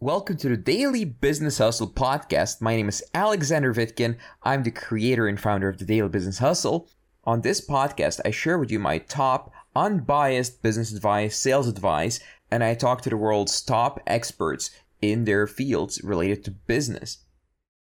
Welcome to the Daily Business Hustle podcast. My name is Alexander Vitkin. I'm the creator and founder of the Daily Business Hustle. On this podcast, I share with you my top unbiased business advice, sales advice, and I talk to the world's top experts in their fields related to business.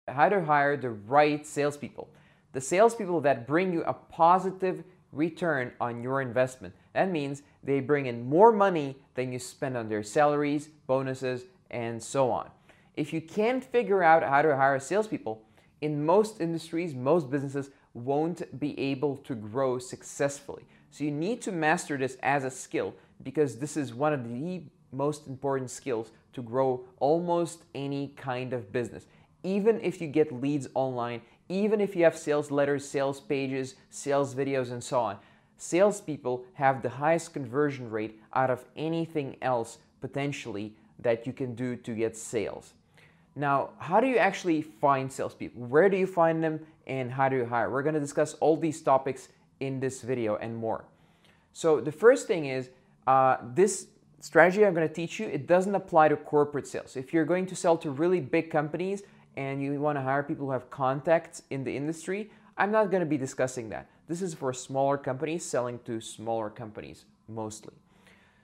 How to hire the right salespeople. The salespeople that bring you a positive return on your investment. That means they bring in more money than you spend on their salaries, bonuses, and so on. If you can't figure out how to hire salespeople, in most industries, most businesses won't be able to grow successfully. So you need to master this as a skill because this is one of the most important skills to grow almost any kind of business. Even if you get leads online, even if you have sales letters, sales pages, sales videos, and so on, salespeople have the highest conversion rate out of anything else potentially that you can do to get sales. Now, how do you actually find salespeople? Where do you find them and how do you hire? We're to discuss all these topics in this video and more. So, the first thing is uh, this strategy I'm to teach you, it doesn't apply to corporate sales. If you're going to sell to really big companies and you want to hire people who have contacts in the industry, I'm not to be discussing that. This is for smaller companies selling to smaller companies mostly.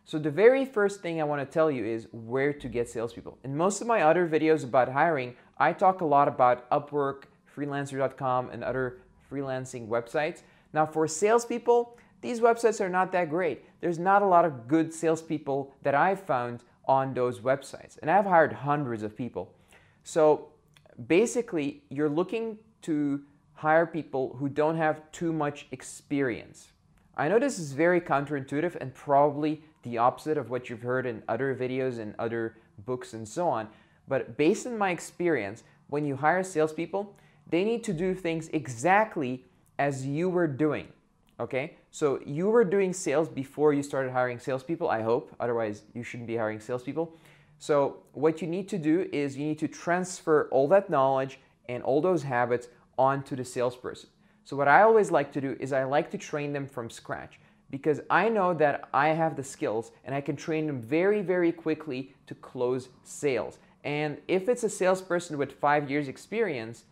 So the very first thing I want to tell you is where to get salespeople. In most of my other videos about hiring, I talk a lot about Upwork, freelancer.com, and other freelancing websites. Now for salespeople, these websites are not that great. There's not a lot of good salespeople that I've found on those websites. And I've hired hundreds of people. So basically, you're looking to hire people who don't have too much experience. I know this is very counterintuitive and probably the opposite of what you've heard in other videos and other books and so on. But based on my experience, when you hire salespeople, they need to do things exactly as you were doing. Okay? So you were doing sales before you started hiring salespeople, I hope. Otherwise, you shouldn't be hiring salespeople. So what you need to do is you need to transfer all that knowledge and all those habits onto the salesperson. So what I always like to do is I like to train them from scratch because I know that I have the skills and I can train them very, very quickly to close sales. And if it's a salesperson with five years experience,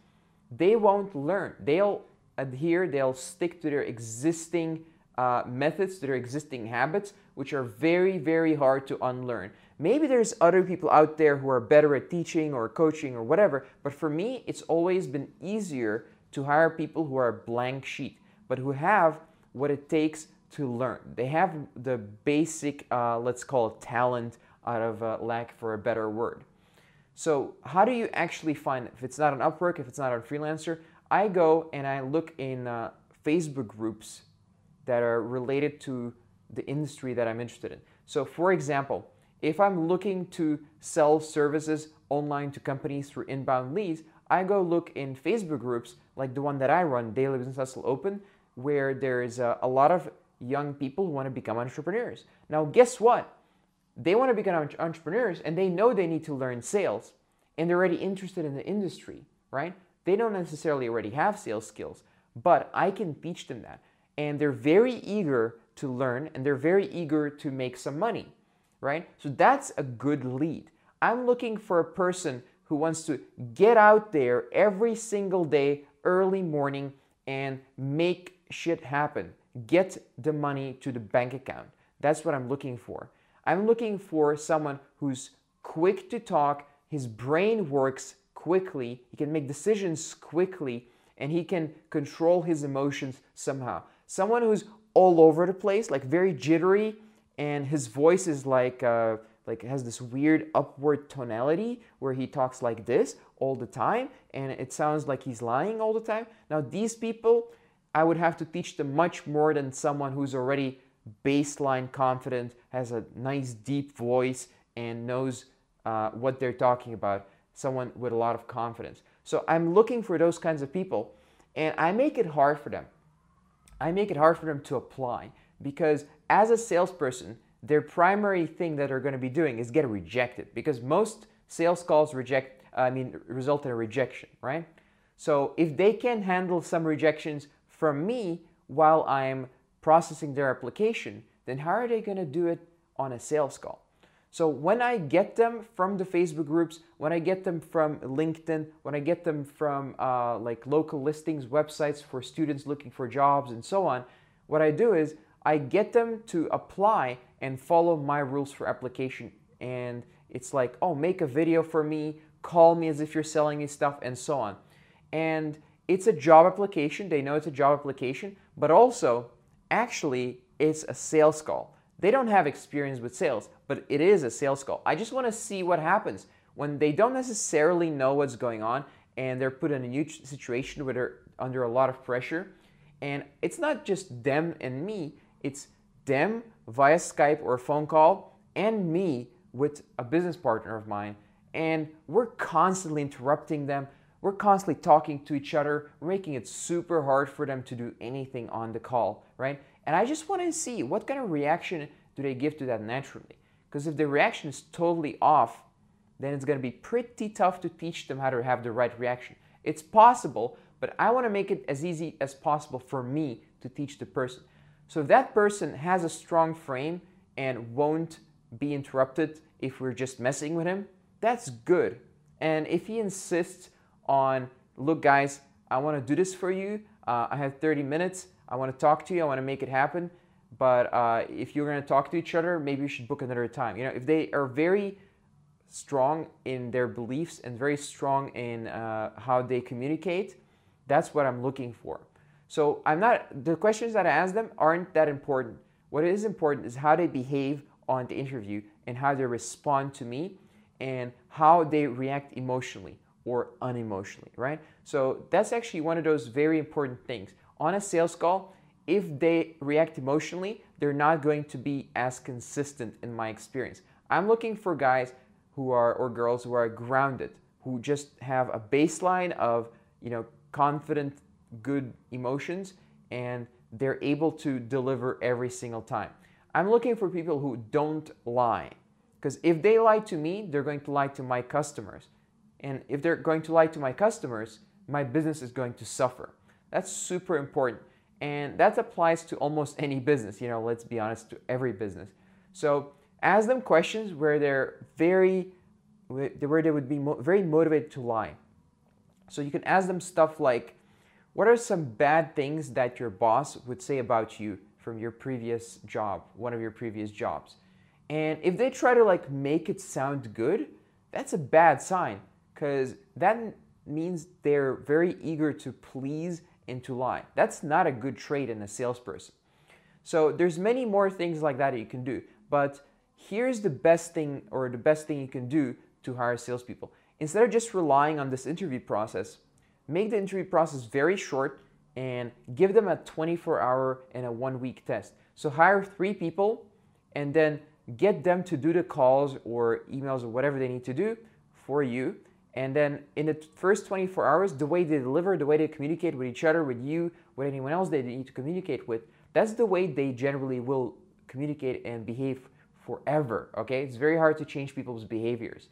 they won't learn. They'll adhere, they'll stick to their existing uh, methods, to their existing habits, which are very, very hard to unlearn. Maybe there's other people out there who are better at teaching or coaching or whatever, but for me, it's always been easier to hire people who are a blank sheet, but who have what it takes to learn. They have the basic, uh, let's call it talent, out of uh, lack for a better word. So, how do you actually find? If it's not on Upwork, if it's not on Freelancer, I go and I look in uh, Facebook groups that are related to the industry that I'm interested in. So, for example, if I'm looking to sell services online to companies through inbound leads, I go look in Facebook groups like the one that I run, Daily Business Hustle Open, where there's a, a lot of young people who want to become entrepreneurs. Now, guess what? They want to become entrepreneurs and they know they need to learn sales and they're already interested in the industry, right? They don't necessarily already have sales skills, but I can teach them that. And they're very eager to learn and they're very eager to make some money, right? So that's a good lead. I'm looking for a person who wants to get out there every single day, early morning, and make shit happen get the money to the bank account. That's what I'm looking for. I'm looking for someone who's quick to talk, his brain works quickly, he can make decisions quickly, and he can control his emotions somehow. Someone who's all over the place, like very jittery, and his voice is like uh, like has this weird upward tonality where he talks like this all the time, and it sounds like he's lying all the time. Now these people, I would have to teach them much more than someone who's already baseline confident, has a nice deep voice, and knows uh, what they're talking about. Someone with a lot of confidence. So I'm looking for those kinds of people, and I make it hard for them. I make it hard for them to apply because as a salesperson, their primary thing that they're going to be doing is get rejected because most sales calls reject I mean result in a rejection, right? So if they can handle some rejections from me while I'm processing their application, then how are they going to do it on a sales call? So when I get them from the Facebook groups, when I get them from LinkedIn, when I get them from uh, like local listings, websites for students looking for jobs, and so on, what I do is I get them to apply and follow my rules for application. And it's like, oh, make a video for me, call me as if you're selling me stuff, and so on. And it's a job application. They know it's a job application, but also, actually, it's a sales call. They don't have experience with sales, but it is a sales call. I just want to see what happens when they don't necessarily know what's going on and they're put in a new situation where they're under a lot of pressure. And it's not just them and me, it's them via Skype or phone call and me with a business partner of mine. And we're constantly interrupting them. We're constantly talking to each other, making it super hard for them to do anything on the call, right? And I just want to see what kind of reaction do they give to that naturally. Because if the reaction is totally off, then it's going to be pretty tough to teach them how to have the right reaction. It's possible, but I want to make it as easy as possible for me to teach the person. So if that person has a strong frame and won't be interrupted if we're just messing with him, that's good. And if he insists on, look, guys, I want to do this for you, uh, I have 30 minutes, I want to talk to you. I want to make it happen. But uh, if you're going to talk to each other, maybe you should book another time. You know, if they are very strong in their beliefs and very strong in uh, how they communicate, that's what I'm looking for. So I'm not. The questions that I ask them aren't that important. What is important is how they behave on the interview and how they respond to me and how they react emotionally or unemotionally, right? So that's actually one of those very important things on a sales call, if they react emotionally, they're not going to be as consistent in my experience. I'm looking for guys who are or girls who are grounded, who just have a baseline of, you know, confident, good emotions and they're able to deliver every single time. I'm looking for people who don't lie. Because if they lie to me, they're going to lie to my customers. And if they're going to lie to my customers, my business is going to suffer. That's super important. And that applies to almost any business, you know, let's be honest, to every business. So ask them questions where they're very, where they would be mo- very motivated to lie. So you can ask them stuff like, what are some bad things that your boss would say about you from your previous job, one of your previous jobs? And if they try to like make it sound good, that's a bad sign because that means they're very eager to please and to lie. That's not a good trait in a salesperson. So there's many more things like that, you can do. But here's the best thing or the best thing you can do to hire salespeople. Instead of just relying on this interview process, make the interview process very short and give them a 24 hour and a one week test. So hire three people and then get them to do the calls or emails or whatever they need to do for you and then in the first 24 hours, the way they deliver, the way they communicate with each other, with you, with anyone else they need to communicate with, that's the way they generally will communicate and behave forever. Okay? It's very hard to change people's behaviors.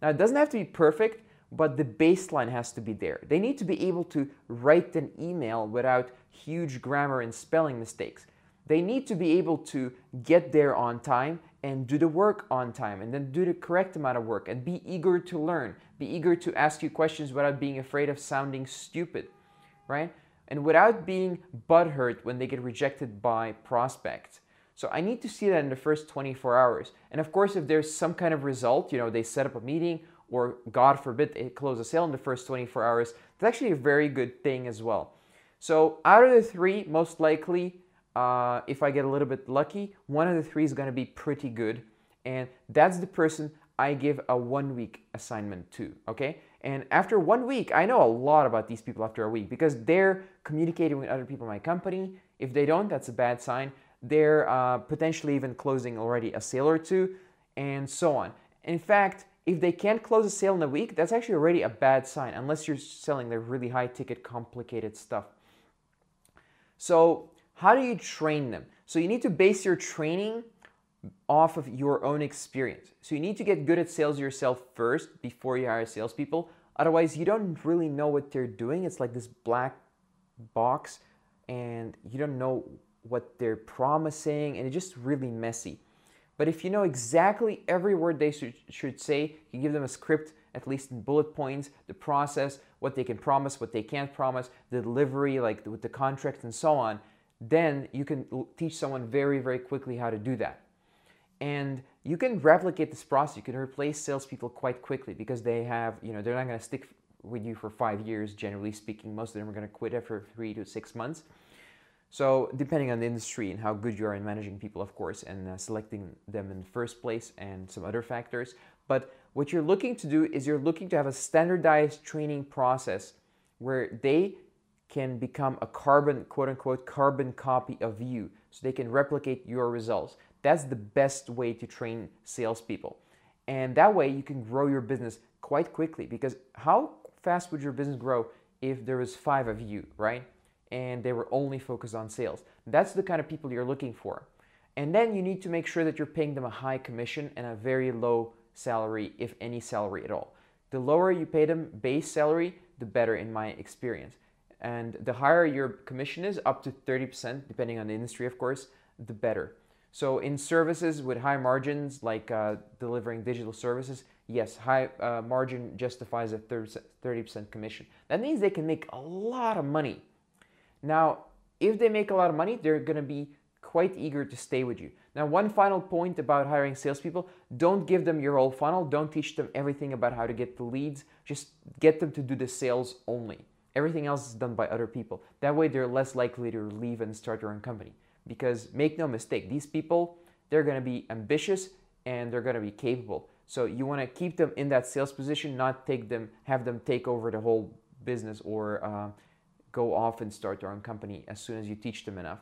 Now, it doesn't have to be perfect, but the baseline has to be there. They need to be able to write an email without huge grammar and spelling mistakes. They need to be able to get there on time and do the work on time and then do the correct amount of work and be eager to learn, be eager to ask you questions without being afraid of sounding stupid, right? And without being butthurt when they get rejected by prospects. So I need to see that in the first 24 hours. And of course, if there's some kind of result, you know, they set up a meeting or God forbid they close a sale in the first 24 hours, that's actually a very good thing as well. So out of the three, most likely uh, if I get a little bit lucky, one of the three is going to be pretty good. And that's the person I give a one week assignment to, okay? And after one week, I know a lot about these people after a week because they're communicating with other people in my company. If they don't, that's a bad sign. They're uh, potentially even closing already a sale or two, and so on. In fact, if they can't close a sale in a week, that's actually already a bad sign, unless you're selling the really high ticket, complicated stuff. So how do you train them? So you need to base your training off of your own experience. So you need to get good at sales yourself first before you hire salespeople. Otherwise, you don't really know what they're doing. It's like this black box, and you don't know what they're promising, and it's just really messy. But if you know exactly every word they should, should say, you give them a script, at least in bullet points, the process, what they can promise, what they can't promise, the delivery, like with the contract and so on, then you can teach someone very, very quickly how to do that. And you can replicate this process. You can replace salespeople quite quickly because they have, you know, they're not going to stick with you for five years, generally speaking. Most of them are going to quit after three to six months. So, depending on the industry and how good you are in managing people, of course, and uh, selecting them in the first place and some other factors. But what you're looking to do is you're looking to have a standardized training process where they can become a carbon, quote unquote, carbon copy of you so they can replicate your results. That's the best way to train salespeople. And that way you can grow your business quite quickly because how fast would your business grow if there was five of you, right? And they were only focused on sales. That's the kind of people you're looking for. And then you need to make sure that you're paying them a high commission and a very low salary, if any salary at all. The lower you pay them base salary, the better in my experience. And the higher your commission is, up to 30%, depending on the industry, of course, the better. So in services with high margins, like uh, delivering digital services, yes, high uh, margin justifies a 30% commission. That means they can make a lot of money. Now, if they make a lot of money, they're going to be quite eager to stay with you. Now, one final point about hiring salespeople don't give them your whole funnel. Don't teach them everything about how to get the leads. Just get them to do the sales only. Everything else is done by other people. That way, they're less likely to leave and start their own company. Because make no mistake, these people, they're going to be ambitious and they're going to be capable. So you want to keep them in that sales position, not take them, have them take over the whole business or uh, go off and start their own company as soon as you teach them enough.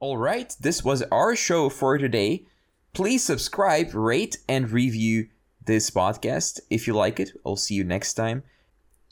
All right, this was our show for today. Please subscribe, rate, and review this podcast if you like it. I'll see you next time.